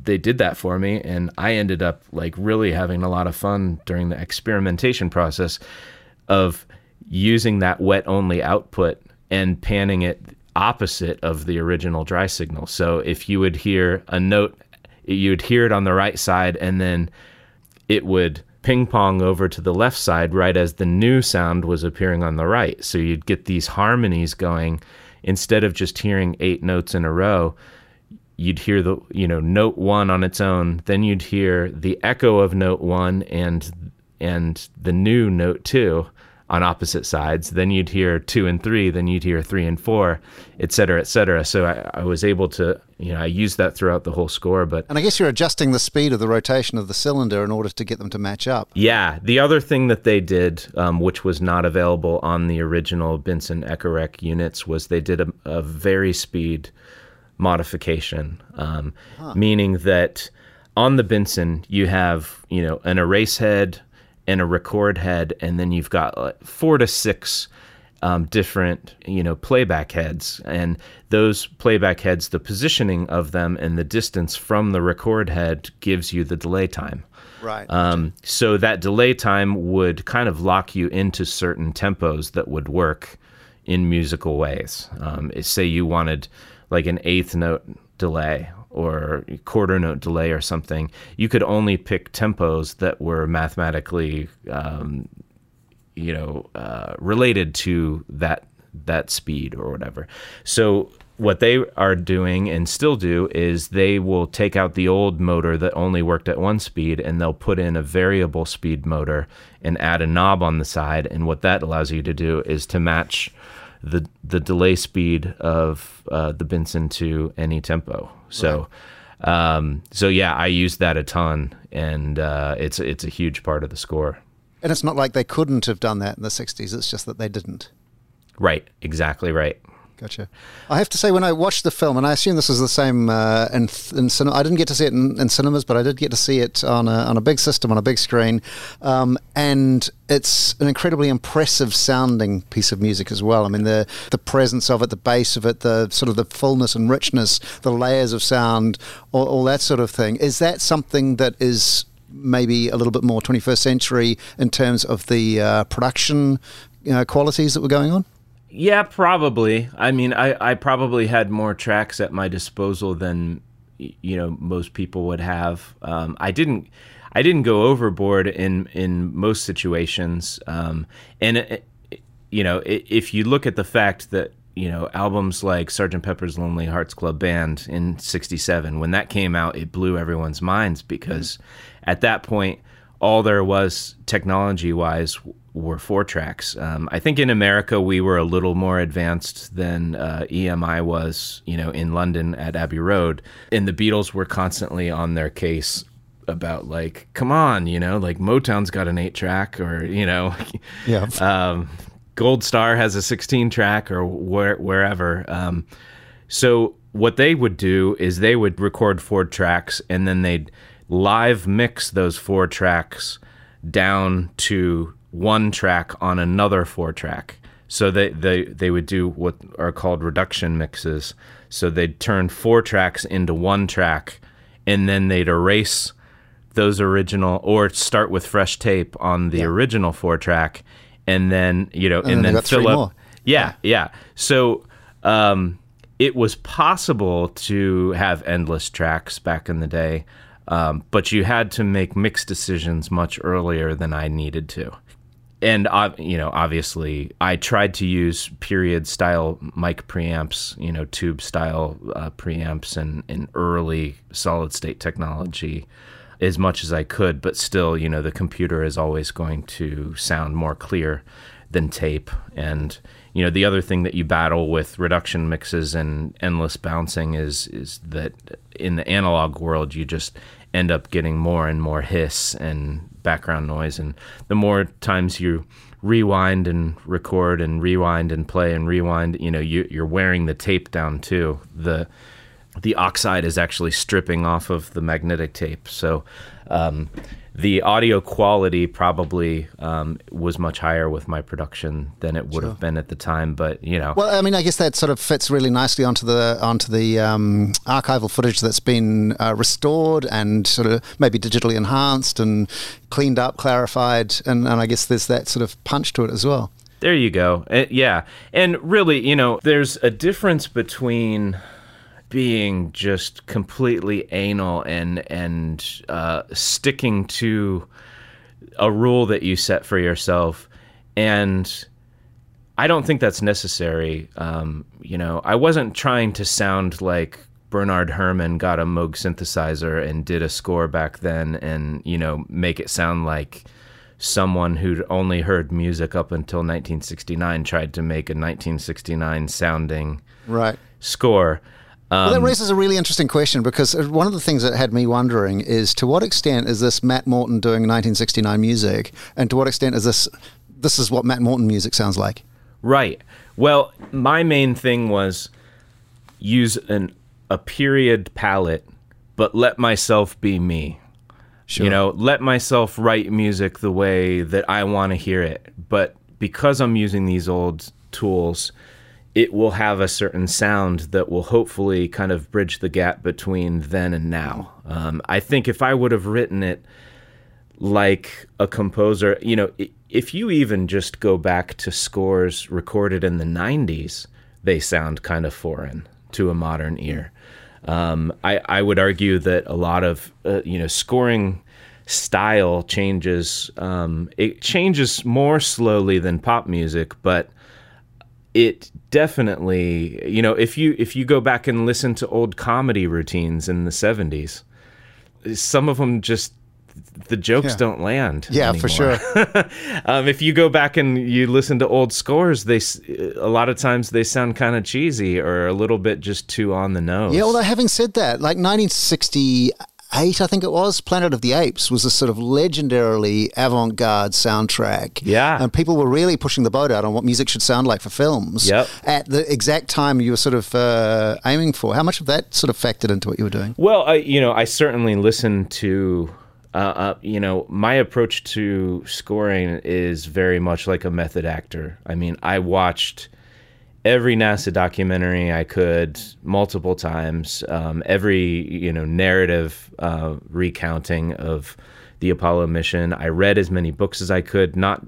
they did that for me, and I ended up like really having a lot of fun during the experimentation process of using that wet only output and panning it opposite of the original dry signal. So if you would hear a note, you would hear it on the right side, and then it would ping pong over to the left side right as the new sound was appearing on the right. So you'd get these harmonies going instead of just hearing eight notes in a row. You'd hear the you know note one on its own, then you'd hear the echo of note one and and the new note two, on opposite sides. Then you'd hear two and three, then you'd hear three and four, et cetera, et cetera. So I, I, was able to, you know, I used that throughout the whole score. But and I guess you're adjusting the speed of the rotation of the cylinder in order to get them to match up. Yeah. The other thing that they did, um, which was not available on the original Binson Echorec units, was they did a, a vari-speed modification, um, huh. meaning that on the Binson you have, you know, an erase head and a record head, and then you've got like four to six um, different you know playback heads, and those playback heads, the positioning of them and the distance from the record head gives you the delay time. Right. Um, so that delay time would kind of lock you into certain tempos that would work in musical ways. Um, say you wanted like an eighth note delay or quarter note delay or something, you could only pick tempos that were mathematically, um, you know, uh, related to that that speed or whatever. So what they are doing and still do is they will take out the old motor that only worked at one speed and they'll put in a variable speed motor and add a knob on the side and what that allows you to do is to match the the delay speed of uh, the Binson to any tempo. So, right. um, so yeah, I use that a ton, and uh, it's it's a huge part of the score. And it's not like they couldn't have done that in the '60s. It's just that they didn't. Right. Exactly right. Gotcha. I have to say, when I watched the film, and I assume this is the same uh, in, in cinema, I didn't get to see it in, in, cinemas, but I did get to see it on a, on a big system, on a big screen. Um, and it's an incredibly impressive sounding piece of music as well. I mean, the, the presence of it, the bass of it, the sort of the fullness and richness, the layers of sound, all, all that sort of thing. Is that something that is maybe a little bit more 21st century in terms of the uh, production uh, qualities that were going on? Yeah, probably. I mean, I, I probably had more tracks at my disposal than you know most people would have. Um, I didn't I didn't go overboard in in most situations, um, and it, you know if you look at the fact that you know albums like Sgt. Pepper's Lonely Hearts Club Band in '67 when that came out, it blew everyone's minds because mm-hmm. at that point all there was technology wise were four tracks. Um, I think in America we were a little more advanced than uh, EMI was, you know, in London at Abbey Road. And the Beatles were constantly on their case about like, come on, you know, like Motown's got an eight track, or you know, yeah, um, Gold Star has a sixteen track, or where, wherever. Um, so what they would do is they would record four tracks, and then they'd live mix those four tracks down to one track on another four track. So they, they, they would do what are called reduction mixes. So they'd turn four tracks into one track and then they'd erase those original or start with fresh tape on the yeah. original four track and then, you know, and, and then, then fill up. More. Yeah, yeah. So um, it was possible to have endless tracks back in the day. Um, but you had to make mixed decisions much earlier than I needed to. And you know, obviously, I tried to use period style mic preamps, you know, tube style uh, preamps, and, and early solid state technology as much as I could. But still, you know, the computer is always going to sound more clear than tape. And you know, the other thing that you battle with reduction mixes and endless bouncing is is that in the analog world, you just end up getting more and more hiss and background noise. And the more times you rewind and record and rewind and play and rewind, you know, you, you're wearing the tape down too. The the oxide is actually stripping off of the magnetic tape. So um, the audio quality probably um, was much higher with my production than it would sure. have been at the time. But you know, well, I mean, I guess that sort of fits really nicely onto the onto the um, archival footage that's been uh, restored and sort of maybe digitally enhanced and cleaned up, clarified, and, and I guess there's that sort of punch to it as well. There you go. Uh, yeah, and really, you know, there's a difference between being just completely anal and and uh, sticking to a rule that you set for yourself and I don't think that's necessary. Um, you know, I wasn't trying to sound like Bernard Herrmann got a Moog synthesizer and did a score back then and, you know, make it sound like someone who'd only heard music up until 1969 tried to make a 1969 sounding right. score. Um, well, that um, raises a really interesting question because one of the things that had me wondering is to what extent is this Matt Morton doing 1969 music, and to what extent is this this is what Matt Morton music sounds like? Right. Well, my main thing was use an a period palette, but let myself be me. Sure. You know, let myself write music the way that I want to hear it. But because I'm using these old tools, it will have a certain sound that will hopefully kind of bridge the gap between then and now. Um, I think if I would have written it like a composer, you know, if you even just go back to scores recorded in the 90s, they sound kind of foreign to a modern ear. Um, I, I, would argue that a lot of, uh, you know, scoring style changes. Um, it changes more slowly than pop music, but it definitely you know if you if you go back and listen to old comedy routines in the 70s some of them just the jokes yeah. don't land yeah anymore. for sure um, if you go back and you listen to old scores they a lot of times they sound kind of cheesy or a little bit just too on the nose yeah well having said that like 1960 eight, I think it was, Planet of the Apes was a sort of legendarily avant garde soundtrack. Yeah. And people were really pushing the boat out on what music should sound like for films yep. at the exact time you were sort of uh, aiming for. How much of that sort of factored into what you were doing? Well, I, you know, I certainly listened to. Uh, uh, you know, my approach to scoring is very much like a method actor. I mean, I watched every NASA documentary I could multiple times, um, every you know narrative uh, recounting of the Apollo mission. I read as many books as I could, not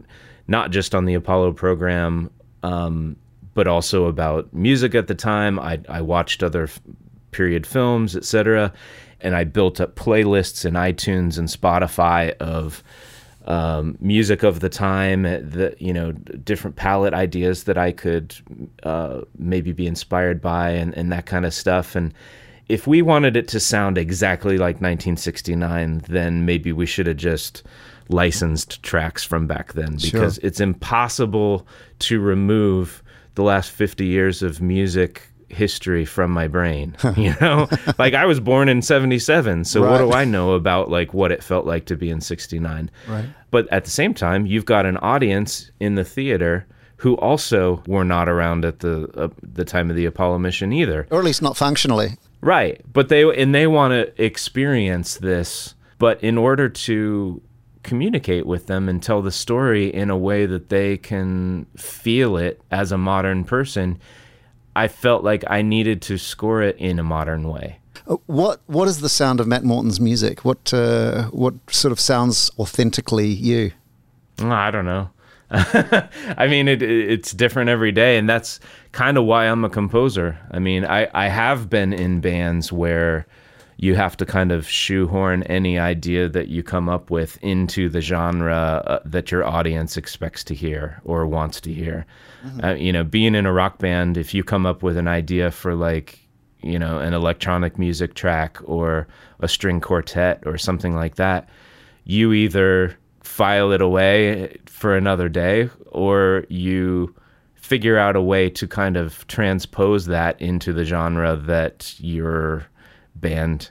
not just on the Apollo program, um, but also about music at the time. I, I watched other f- period films, etc., and I built up playlists in iTunes and Spotify of um, music of the time, the you know different palette ideas that I could uh, maybe be inspired by, and, and that kind of stuff. And if we wanted it to sound exactly like 1969, then maybe we should have just licensed tracks from back then because Sure. it's impossible to remove the last 50 years of music history from my brain you know like i was born in 77 so what do i know about like what it felt like to be in 69 Right. But at the same time you've got an audience in the theater who also were not around at the uh, the time of the apollo mission either Or at least not functionally. Right. But they and they want to experience this, but in order to communicate with them and tell the story in a way that they can feel it as a modern person, I felt like I needed to score it in a modern way. Uh, What What is the sound of Matt Morton's music? What uh, What sort of sounds authentically you? Mm, I don't know. I mean, it, it- it's different every day, and that's kind of why I'm a composer. I mean, I, I have been in bands where you have to kind of shoehorn any idea that you come up with into the genre uh, that your audience expects to hear or wants to hear. Uh, you know, being in a rock band, if you come up with an idea for like, you know, an electronic music track or a string quartet or something like that, you either file it away for another day or you figure out a way to kind of transpose that into the genre that your band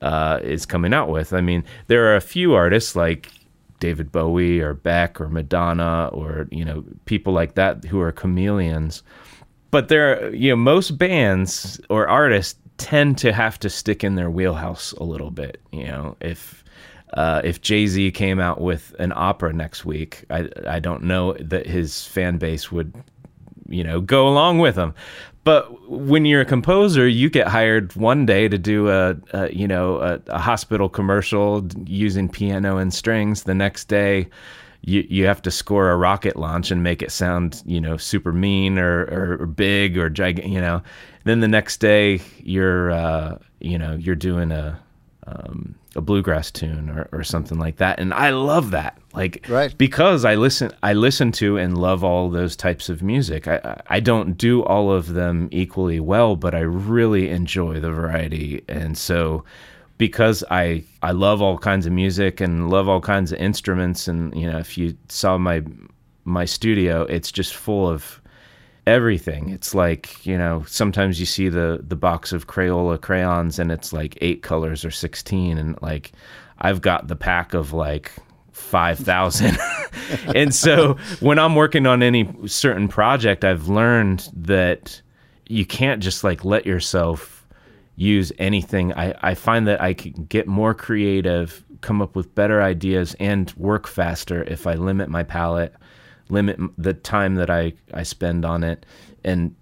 uh, is coming out with. I mean, there are a few artists like David Bowie or Beck or Madonna or you know people like that who are chameleons. But there, are, you know, most bands or artists tend to have to stick in their wheelhouse a little bit. You know, if uh, if Jay Z came out with an opera next week, I I don't know that his fan base would you know go along with him. But when you're a composer, you get hired one day to do a, a you know a, a hospital commercial using piano and strings. The next day, you you have to score a rocket launch and make it sound you know super mean or or, or big or gigantic. You know, then the next day you're uh, you know you're doing a um, a bluegrass tune or, or something like that, and I love that. Like, Right. because I listen, I listen to and love all those types of music. I, I I don't do all of them equally well, but I really enjoy the variety, and so because I I love all kinds of music and love all kinds of instruments, and you know, if you saw my my studio, it's just full of everything. It's like, you know, sometimes you see the the box of Crayola crayons and it's like 8 colors or 16 and like I've got the pack of like 5,000. and so when I'm working on any certain project, I've learned that you can't just like let yourself use anything. I, I find that I can get more creative, come up with better ideas, and work faster if I limit my palette, limit the time that I, I spend on it. And,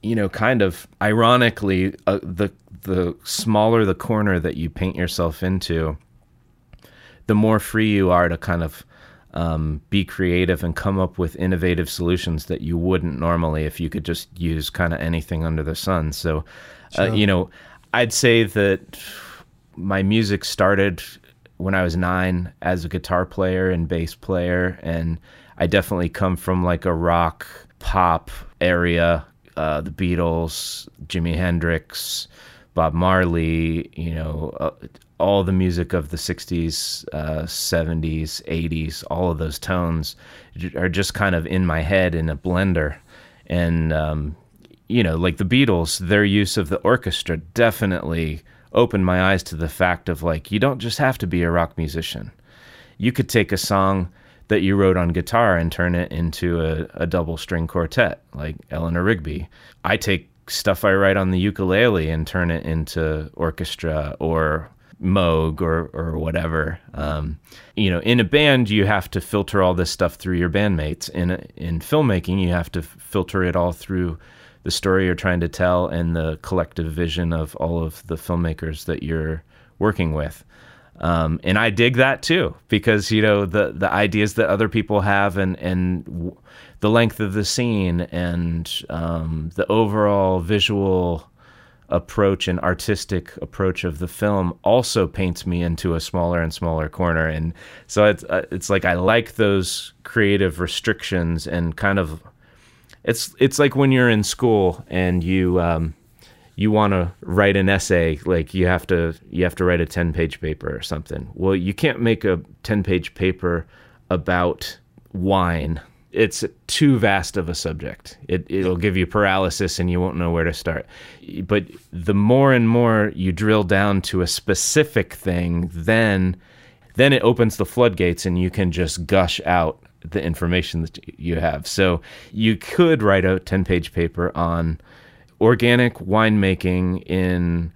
you know, kind of ironically, uh, the, the smaller the corner that you paint yourself into, the more free you are to kind of um, be creative and come up with innovative solutions that you wouldn't normally if you could just use kind of anything under the sun. So, uh, you know, I'd say that my music started when I was nine as a guitar player and bass player, and I definitely come from like a rock pop area. Uh, the Beatles, Jimi Hendrix, Bob Marley, you know, uh, all the music of the 60s, uh, 70s, 80s, all of those tones are just kind of in my head in a blender. And, um, you know, like the Beatles, their use of the orchestra definitely opened my eyes to the fact of like, you don't just have to be a rock musician. You could take a song that you wrote on guitar and turn it into a, a double string quartet, like Eleanor Rigby. I take stuff I write on the ukulele and turn it into orchestra or Moog or or whatever. Um, you know, in a band, you have to filter all this stuff through your bandmates. In in filmmaking, you have to filter it all through the story you're trying to tell and the collective vision of all of the filmmakers that you're working with. Um, and I dig that too because you know the the ideas that other people have and and w- the length of the scene and um, the overall visual approach and artistic approach of the film also paints me into a smaller and smaller corner and so it's uh, it's like I like those creative restrictions and kind of it's it's like when you're in school and you um, you want to write an essay like you have to you have to write a 10 page paper or something well you can't make a 10 page paper about wine it's too vast of a subject. It it'll give you paralysis and you won't know where to start. But the more and more you drill down to a specific thing, then then it opens the floodgates and you can just gush out the information that you have. So you could write a 10-page paper on organic winemaking in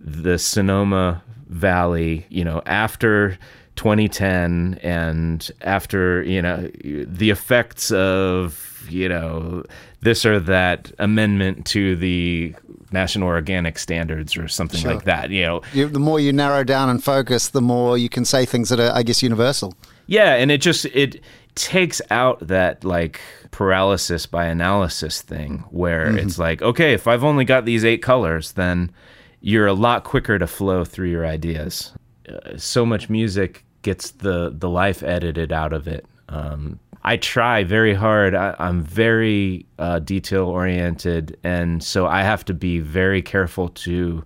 the Sonoma Valley, you know, after 2010 and after you know the effects of you know this or that amendment to the national organic standards or something sure. like that you know you, the more you narrow down and focus the more you can say things that are i guess universal yeah and it just it takes out that like paralysis by analysis thing where mm-hmm. it's like okay if i've only got these eight colors then you're a lot quicker to flow through your ideas uh, so much music gets the the life edited out of it. Um, I try very hard. I, am very uh, detail oriented, and so I have to be very careful to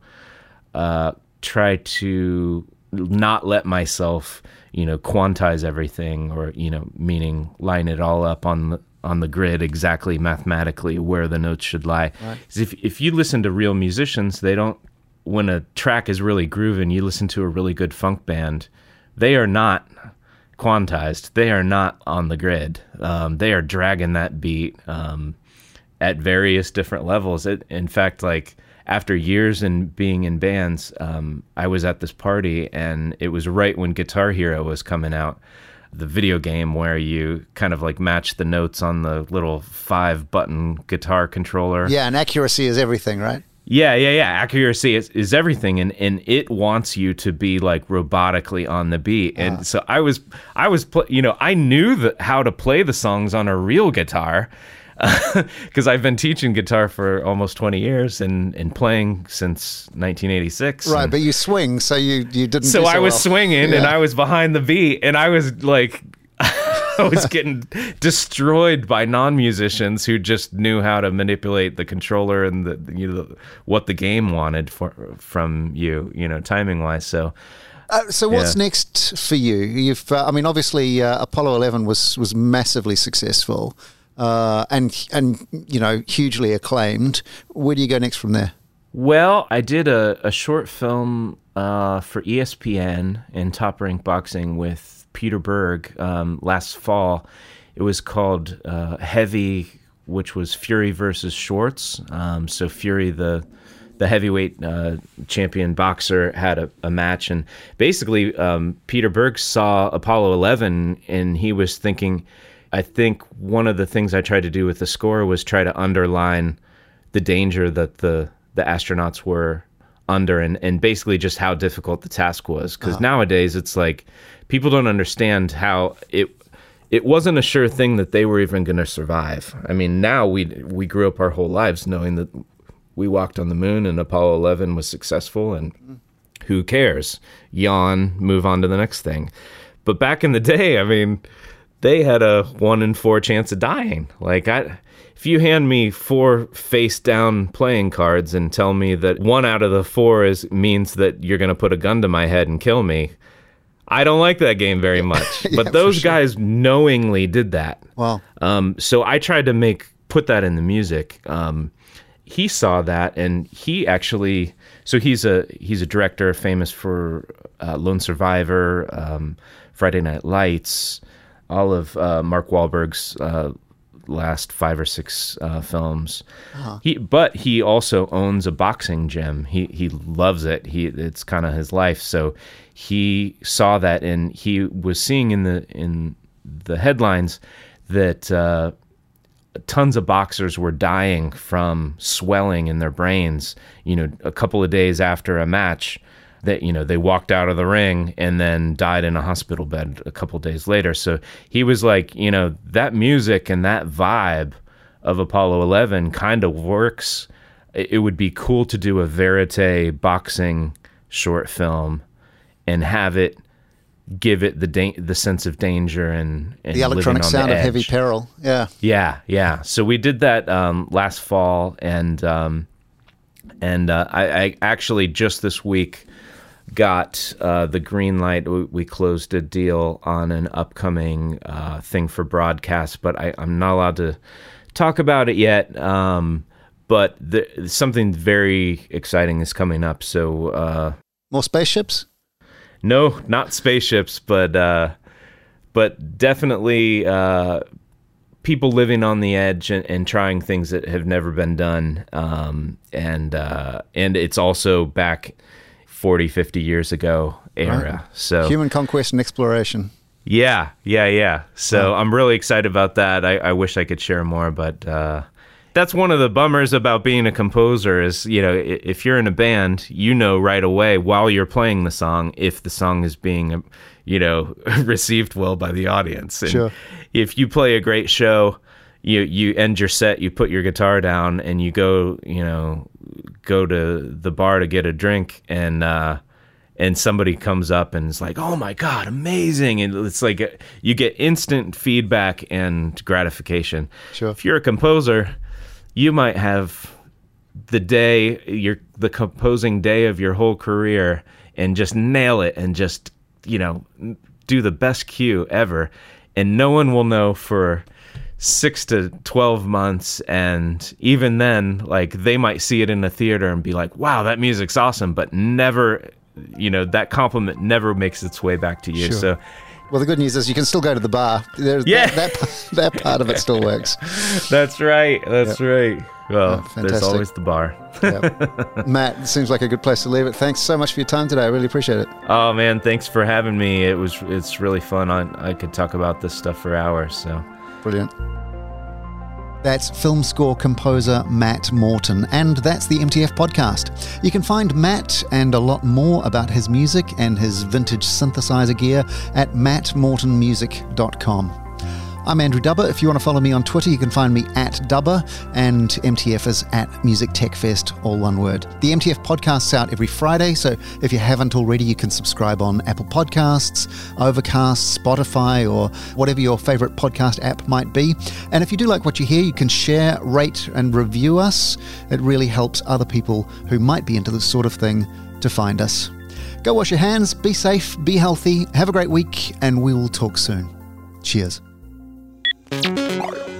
uh, try to not let myself, you know, quantize everything, or you know, meaning line it all up on the on the grid exactly mathematically where the notes should lie. Right. If if you listen to real musicians, they don't. When a track is really grooving, you listen to a really good funk band they are not quantized. They are not on the grid. Um, they are dragging that beat um, at various different levels. It, in fact, like after years in being in bands, um, I was at this party and it was right when Guitar Hero was coming out, the video game where you kind of like match the notes on the little five button guitar controller. Yeah, and accuracy is everything, right? Yeah, yeah, yeah. Accuracy is, is everything, and, and it wants you to be like robotically on the beat. And uh. so I was, I was, pl- you know, I knew that how to play the songs on a real guitar because I've been teaching guitar for almost twenty years and, and playing since 1986. Right, and but you swing, so you you didn't. So, so I was well. swinging, yeah. and I was behind the beat, and I was like I was getting destroyed by non-musicians who just knew how to manipulate the controller and the you know what the game wanted for, from you, you know, timing wise. So. Uh, so what's yeah. next for you? You've, uh, I mean, obviously uh, Apollo 11 was was massively successful, uh, and and you know hugely acclaimed. Where do you go next from there? Well, I did a, a short film uh, for ESPN in Top Rank Boxing with Peter Berg um, last fall. It was called uh, Heavy, which was Fury versus Schwarz. Um, so Fury, the the heavyweight uh, champion boxer, had a, a match, and basically um, Peter Berg saw Apollo 11, and he was thinking. I think one of the things I tried to do with the score was try to underline the danger that the the astronauts were under and, and basically just how difficult the task was because uh-huh. nowadays it's like people don't understand how it it wasn't a sure thing that they were even going to survive. I mean, now we we grew up our whole lives knowing that we walked on the moon and Apollo 11 was successful and who cares? Yawn, move on to the next thing. But back in the day, I mean, they had a 1 in 4 chance of dying. Like I if you hand me four face down playing cards and tell me that one out of the four is means that you're going to put a gun to my head and kill me, I don't like that game very much. yeah, but those sure. guys knowingly did that. Wow. Um, so I tried to make put that in the music. Um, he saw that, and he actually. So he's a he's a director famous for uh, Lone Survivor, um, Friday Night Lights, all of uh, Mark Wahlberg's uh, last five or six uh, films. Uh-huh. He, but he also owns a boxing gym. He he loves it. He it's kind of his life. So he saw that, and he was seeing in the in the headlines that uh, tons of boxers were dying from swelling in their brains. You know, a couple of days after a match. That you know they walked out of the ring and then died in a hospital bed a couple days later. So he was like, you know, that music and that vibe of Apollo 11 kind of works. It would be cool to do a verite boxing short film and have it give it the da- the sense of danger and, and the electronic sound the of heavy peril. Yeah, yeah, yeah. So we did that um, last fall, and um, and uh, I, I, actually just this week got uh, the green light. We, we, closed a deal on an upcoming uh, thing for broadcast, but I, am not allowed to talk about it yet. Um, but the, something very exciting is coming up. So uh, more spaceships. No, not spaceships, but uh, but definitely uh, people living on the edge and, and, trying things that have never been done. Um, and uh, and it's also back 40, 50 years ago era. Right. So human conquest and exploration. Yeah, yeah, yeah. So I'm really excited about that. I, I wish I could share more, but uh, that's one of the bummers about being a composer is you know if you're in a band you know right away while you're playing the song if the song is being you know received well by the audience and sure. if you play a great show you you end your set you put your guitar down and you go you know go to the bar to get a drink and uh and somebody comes up and is like, "Oh my god, amazing!" and it's like you get instant feedback and gratification. Sure. If you're a composer, you might have the day your the composing day of your whole career and just nail it and just you know do the best cue ever and no one will know for 6 to 12 months and even then like they might see it in a theater and be like wow that music's awesome but never you know that compliment never makes its way back to you sure. so well, the good news is you can still go to the bar. There's, yeah, that, that, that part of it still works. That's right. That's yep. right. Well, oh, there's always the bar. yep. Matt, seems like a good place to leave it. Thanks so much for your time today. I really appreciate it. Oh man, thanks for having me. It was it's really fun. I I could talk about this stuff for hours. So brilliant. That's film score composer Matt Morton, and that's the MTF podcast. You can find Matt and a lot more about his music and his vintage synthesizer gear at mattmortonmusic.com. I'm Andrew Dubber. If you want to follow me on Twitter, you can find me at Dubber, and MTF is at Music Tech Fest, all one word. The MTF podcast's out every Friday, so if you haven't already, you can subscribe on Apple Podcasts, Overcast, Spotify, or whatever your favorite podcast app might be. And if you do like what you hear, you can share, rate, and review us. It really helps other people who might be into this sort of thing to find us. Go wash your hands, be safe, be healthy, have a great week, and we will talk soon. Cheers. Thank you.